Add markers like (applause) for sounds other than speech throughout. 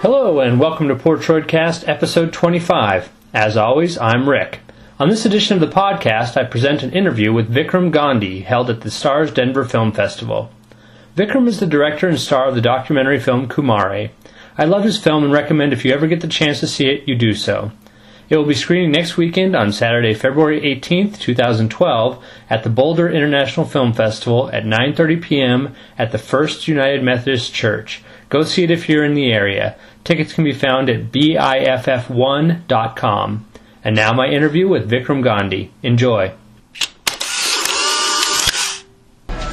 Hello, and welcome to Portroidcast episode 25. As always, I'm Rick. On this edition of the podcast, I present an interview with Vikram Gandhi held at the Starz Denver Film Festival. Vikram is the director and star of the documentary film Kumare. I love his film and recommend if you ever get the chance to see it, you do so. It will be screening next weekend on Saturday, February 18th, 2012 at the Boulder International Film Festival at 9:30 p.m. at the First United Methodist Church. Go see it if you're in the area. Tickets can be found at biff1.com. And now my interview with Vikram Gandhi. Enjoy.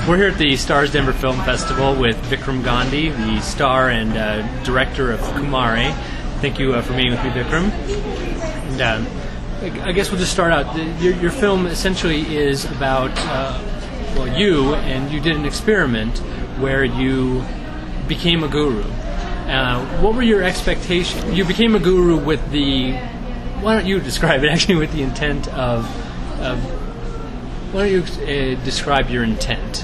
We're here at the Starz Denver Film Festival with Vikram Gandhi, the star and uh, director of Kumare. Thank you uh, for meeting with me, Vikram. I guess we'll just start out. Your, your film essentially is about uh, well, you, and you did an experiment where you became a guru. Uh, what were your expectations? You became a guru with the. Why don't you describe it (laughs) actually with the intent of. of why don't you uh, describe your intent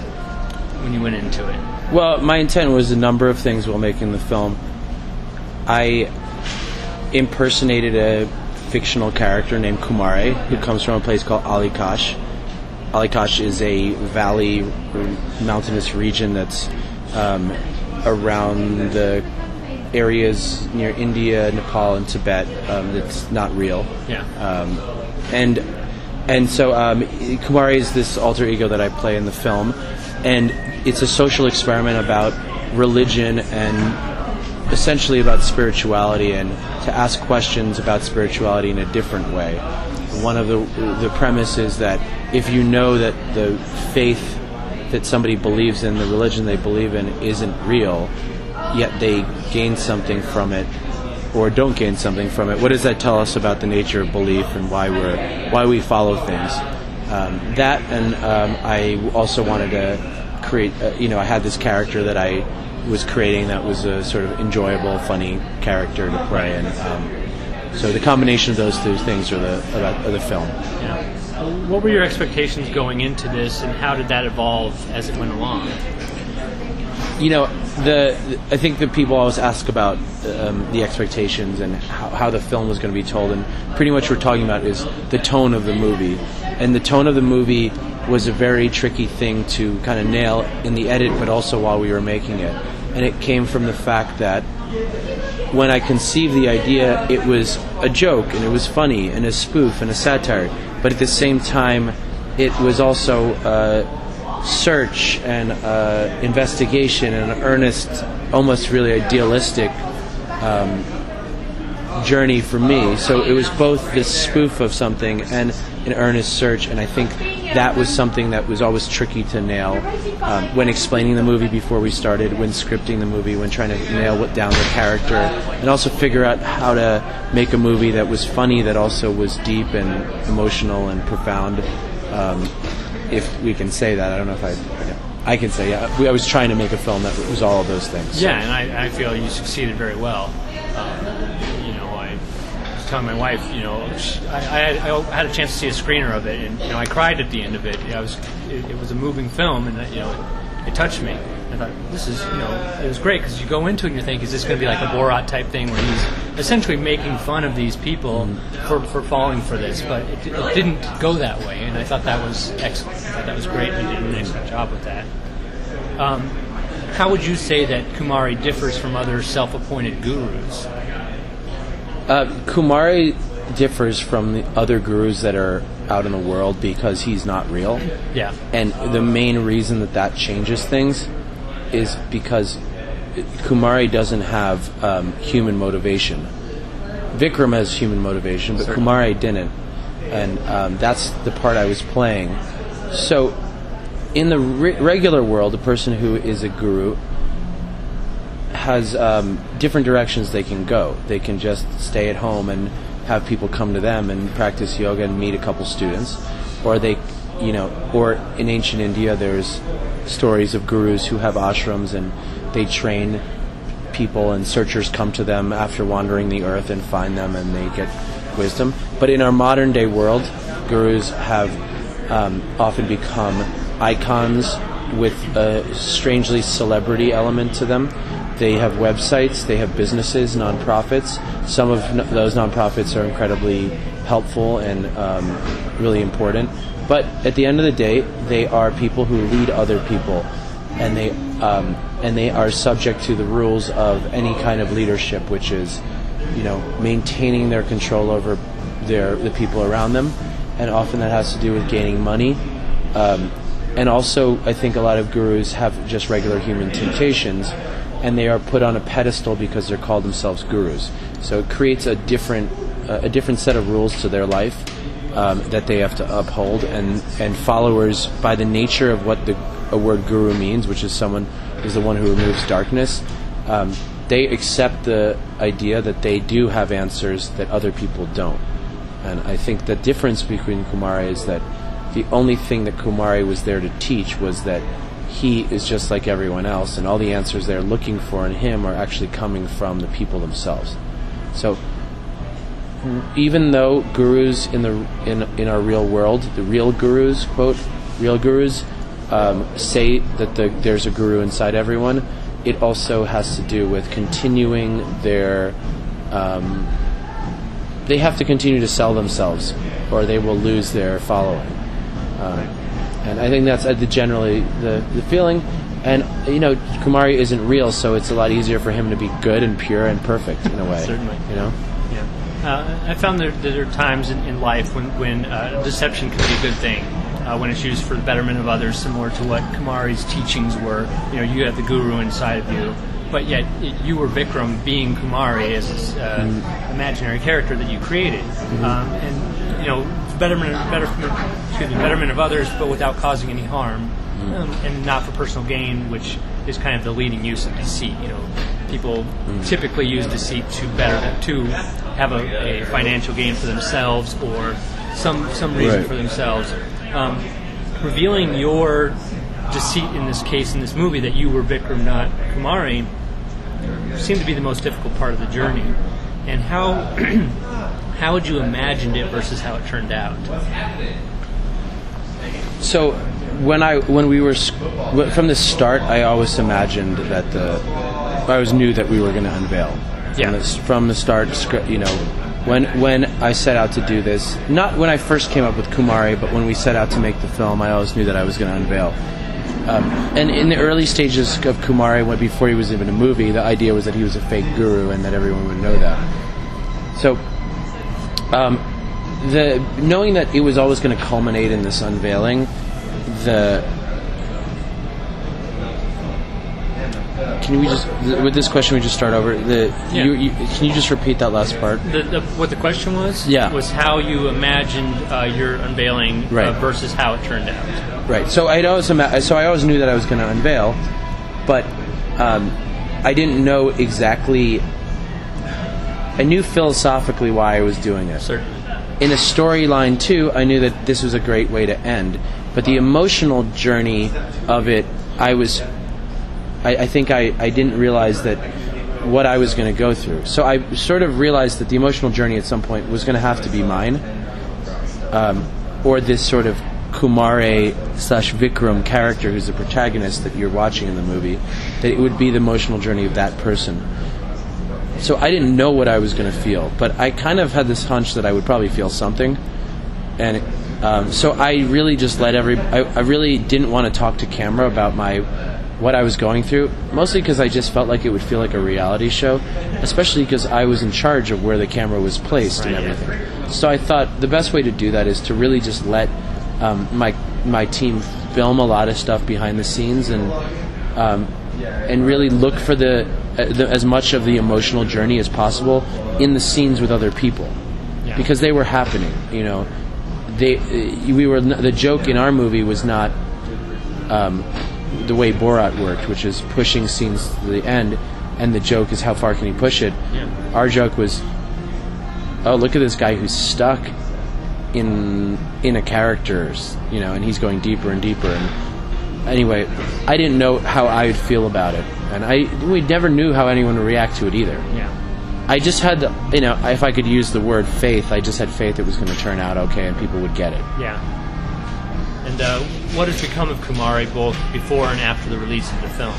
when you went into it? Well, my intent was a number of things while making the film. I impersonated a fictional character named Kumare, who comes from a place called Alikash. Alikash is a valley mountainous region that's um, around the areas near India, Nepal, and Tibet. Um, that's not real. Yeah. Um, and and so um, Kumare is this alter ego that I play in the film, and it's a social experiment about religion and essentially about spirituality and to ask questions about spirituality in a different way. One of the the premise is that if you know that the faith that somebody believes in, the religion they believe in, isn't real, yet they gain something from it or don't gain something from it. What does that tell us about the nature of belief and why we're why we follow things? Um, that and um, I also wanted to create. Uh, you know, I had this character that I was creating that was a sort of enjoyable, funny character to play, and um, so the combination of those two things are the about are the film. Yeah. What were your expectations going into this, and how did that evolve as it went along? you know the I think that people always ask about um, the expectations and how, how the film was going to be told, and pretty much what we're talking about is the tone of the movie, and the tone of the movie was a very tricky thing to kind of nail in the edit, but also while we were making it, and it came from the fact that when I conceived the idea, it was a joke and it was funny and a spoof and a satire, but at the same time, it was also. a search and uh, investigation and an earnest, almost really idealistic um, journey for me. So it was both this spoof of something and an earnest search, and I think that was something that was always tricky to nail um, when explaining the movie before we started, when scripting the movie, when trying to nail down the character, and also figure out how to make a movie that was funny, that also was deep and emotional and profound. Um, if we can say that. I don't know if I. Yeah, I can say yeah. I was trying to make a film that was all of those things. Yeah, and I, I feel you succeeded very well. Um, telling my wife, you know, she, I, I, had, I had a chance to see a screener of it, and you know, I cried at the end of it. I was, it, it was a moving film, and you know, it, it touched me. I thought this is, you know, it was great because you go into it and you think, is this going to be like a Borat type thing where he's essentially making fun of these people for, for falling for this, but it, it, didn't go that way, and I thought that was excellent. I thought that was great. You did an excellent job with that. Um, how would you say that Kumare differs from other self-appointed gurus? Uh, Kumare differs from the other gurus that are out in the world because he's not real. Yeah. And the main reason that that changes things is because Kumare doesn't have um, human motivation. Vikram has human motivation, but Certainly. Kumare didn't, and um, that's the part I was playing. So, in the re- regular world, a person who is a guru has um, different directions they can go. They can just stay at home and have people come to them and practice yoga and meet a couple students, or they you know, or in ancient India, there's stories of gurus who have ashrams and they train people, and searchers come to them after wandering the earth and find them, and they get wisdom. But in our modern day world, gurus have um, often become icons with a strangely celebrity element to them. They have websites, they have businesses, nonprofits. Some of n- those nonprofits are incredibly helpful and um, really important. But at the end of the day, they are people who lead other people, and they um, and they are subject to the rules of any kind of leadership, which is, you know, maintaining their control over their the people around them, and often that has to do with gaining money. Um, and also, I think a lot of gurus have just regular human temptations, and they are put on a pedestal because they're called themselves gurus. So it creates a different uh, a different set of rules to their life um, that they have to uphold, and and followers by the nature of what the a word guru means, which is someone who's the one who removes darkness. Um, they accept the idea that they do have answers that other people don't. And I think the difference between Kumare is that the only thing that Kumare was there to teach was that he is just like everyone else, and all the answers they're looking for in him are actually coming from the people themselves. So, even though gurus in the in in our real world, the real gurus quote real gurus um, say that the, there's a guru inside everyone, it also has to do with continuing their. Um, they have to continue to sell themselves, or they will lose their following. Um, and I think that's uh, the, generally the, the feeling. And you know, Kumare isn't real, so it's a lot easier for him to be good and pure and perfect in a way. Certainly. you know. Yeah. Uh, I found there, there are times in, in life when, when uh, deception can be a good thing. Uh, when it's used for the betterment of others, similar to what Kumare's teachings were. You know, you have the guru inside of you, but yet it, you were Vikram being Kumare as this uh, imaginary character that you created, um, and you know, betterment, betterment, excuse me, betterment of others, but without causing any harm, um, and not for personal gain, which is kind of the leading use of deceit. You know, people typically use deceit to better to have a, a financial gain for themselves or some some reason Right. for themselves. Um, revealing your deceit in this case in this movie that you were Vikram, not Kumare, seemed to be the most difficult part of the journey. And how (clears throat) how would you imagined it versus how it turned out? So when I when we were from the start, I always imagined that the I always knew that we were going to unveil. Yeah. From the, from the start. You know, when when I set out to do this, not when I first came up with Kumare, but when we set out to make the film, I always knew that I was going to unveil. Um, and in the early stages of Kumare, when before he was even a movie, the idea was that he was a fake guru and that everyone would know that. So, um, the knowing that it was always going to culminate in this unveiling, the can we just with this question we just start over the Yeah. you, you, can you just repeat that last part? The, the, what the question was Yeah. was how you imagined uh, your unveiling uh, versus how it turned out. Right. So I always ima- so I always knew that I was going to unveil, but um, I didn't know exactly. I knew philosophically why I was doing it. Certainly. in a storyline too, I knew that this was a great way to end. But the emotional journey of it, I was, I, I think I, I didn't realize that what I was going to go through. So I sort of realized that the emotional journey at some point was going to have to be mine, um, or this sort of Kumare slash Vikram character who's the protagonist that you're watching in the movie. That it would be the emotional journey of that person so I didn't know what I was going to feel, but I kind of had this hunch that I would probably feel something, and um, so I really just let every. I, I really didn't want to talk to camera about my what I was going through, mostly because I just felt like it would feel like a reality show, especially because I was in charge of where the camera was placed and Right, yeah. everything. So I thought the best way to do that is to really just let um, my my team film a lot of stuff behind the scenes and um, and really look for the, uh, the as much of the emotional journey as possible in the scenes with other people Yeah. because they were happening. You know, they uh, we were the joke in our movie was not um, the way Borat worked, which is pushing scenes to the end, and the joke is how far can he push it. Yeah. Our joke was, oh look at this guy who's stuck in in a character's, you know, and he's going deeper and deeper. And anyway, I didn't know how I would feel about it, and I we never knew how anyone would react to it either. Yeah. I just had, the, you know, if I could use the word faith, I just had faith it was going to turn out okay and people would get it. Yeah. And uh, what has become of Kumare both before and after the release of the film?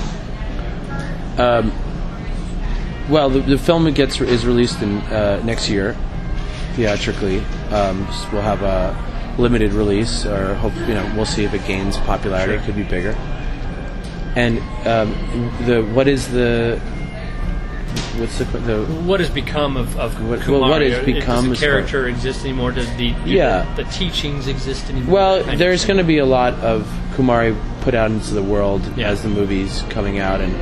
Um, Well, the, the film gets is released in uh, next year, theatrically. Um, we'll have a limited release, or hope you know we'll see if it gains popularity. Sure. It could be bigger. And um, the what is the what's the the What has become of, of What- Kumare? well, what has Does become the as far- character exist anymore? Does the, Yeah. the, the teachings exist anymore? Well, there's going to be a lot of Kumare put out into the world Yeah. as the movie's coming out, and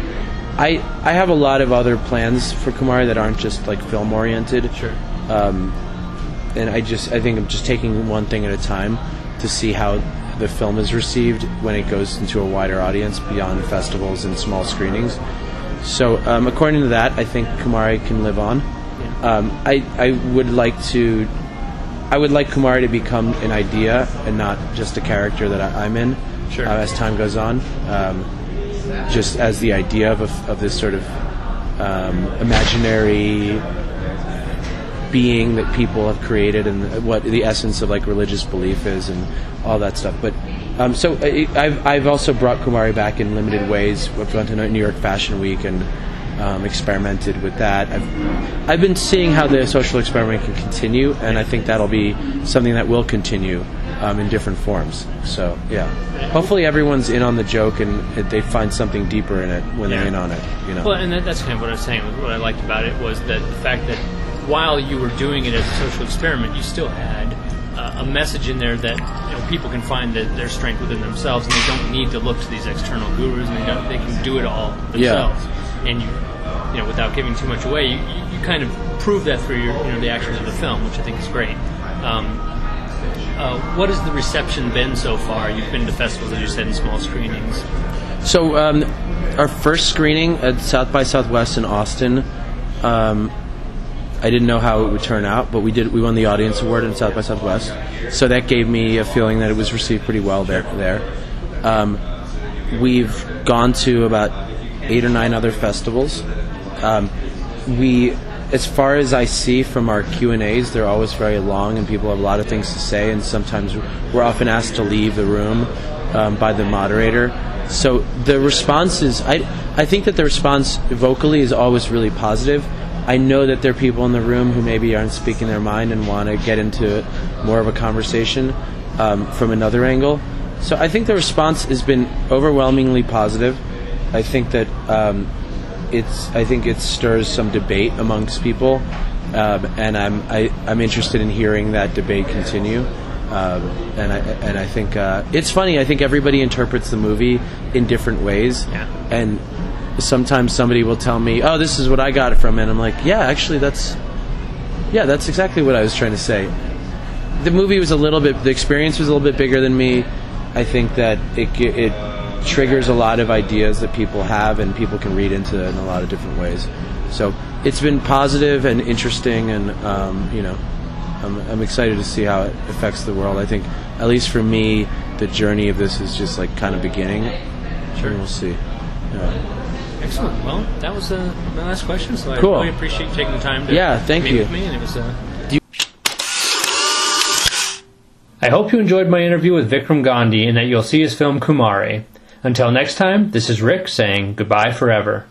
I I have a lot of other plans for Kumare that aren't just like film oriented. Sure. Um, and I just I think I'm just taking one thing at a time to see how the film is received when it goes into a wider audience beyond festivals and small screenings. So um, according to that, I think Kumare can live on. Um, I I would like to. I would like Kumare to become an idea and not just a character that I, I'm in Sure. uh, as time goes on. Um, just as the idea of, a, of this sort of um, imaginary being that people have created and what the essence of like religious belief is and all that stuff. But um, so I, I've I've also brought Kumare back in limited ways. I've gone to New York Fashion Week and um, experimented with that. I've I've been seeing how the social experiment can continue, and I think that'll be something that will continue um, in different forms. So yeah, hopefully everyone's in on the joke and they find something deeper in it when Yeah. they're in on it. You know. Well, and that, that's kind of what I was saying. What I liked about it was that the fact that while you were doing it as a social experiment, you still had uh, a message in there that you know people can find that their strength within themselves, and they don't need to look to these external gurus, and they don't they can do it all themselves. Yeah. And you, you know, without giving too much away, you, you, you kind of prove that through your you know the actions of the film, which I think is great. Um, uh, what has the reception been so far? You've been to festivals, as you said, in small screenings. So um, our first screening at South by Southwest in Austin, um, I didn't know how it would turn out, but we did. We won the audience award in South by Southwest, so that gave me a feeling that it was received pretty well there. There, um, we've gone to about eight or nine other festivals. Um, we, as far as I see from our Q and A's, they're always very long, and people have a lot of things to say, and sometimes we're often asked to leave the room um, by the moderator. So the response is, I, I think that the response vocally is always really positive. I know that there are people in the room who maybe aren't speaking their mind and want to get into more of a conversation um, from another angle. So I think the response has been overwhelmingly positive. I think that um, it's I think it stirs some debate amongst people, um, and I'm I, I'm interested in hearing that debate continue. Um, and I and I think uh, it's funny. I think everybody interprets the movie in different ways, Yeah. and sometimes somebody will tell me, "Oh, this is what I got it from. And I'm like, "Yeah, actually, that's yeah, that's exactly what I was trying to say." The movie was a little bit, the experience was a little bit bigger than me. I think that it it triggers a lot of ideas that people have, and people can read into it in a lot of different ways. So it's been positive and interesting, and um, you know, I'm, I'm excited to see how it affects the world. I think, at least for me, the journey of this is just like kind of beginning. Sure, we'll see. Yeah. Excellent. Well, that was uh, my last question, so I Cool. really appreciate you taking the time to Yeah, thank meet you. with me, and it was. Uh, I hope you enjoyed my interview with Vikram Gandhi and that you'll see his film Kumare. Until next time, this is Rick saying goodbye forever.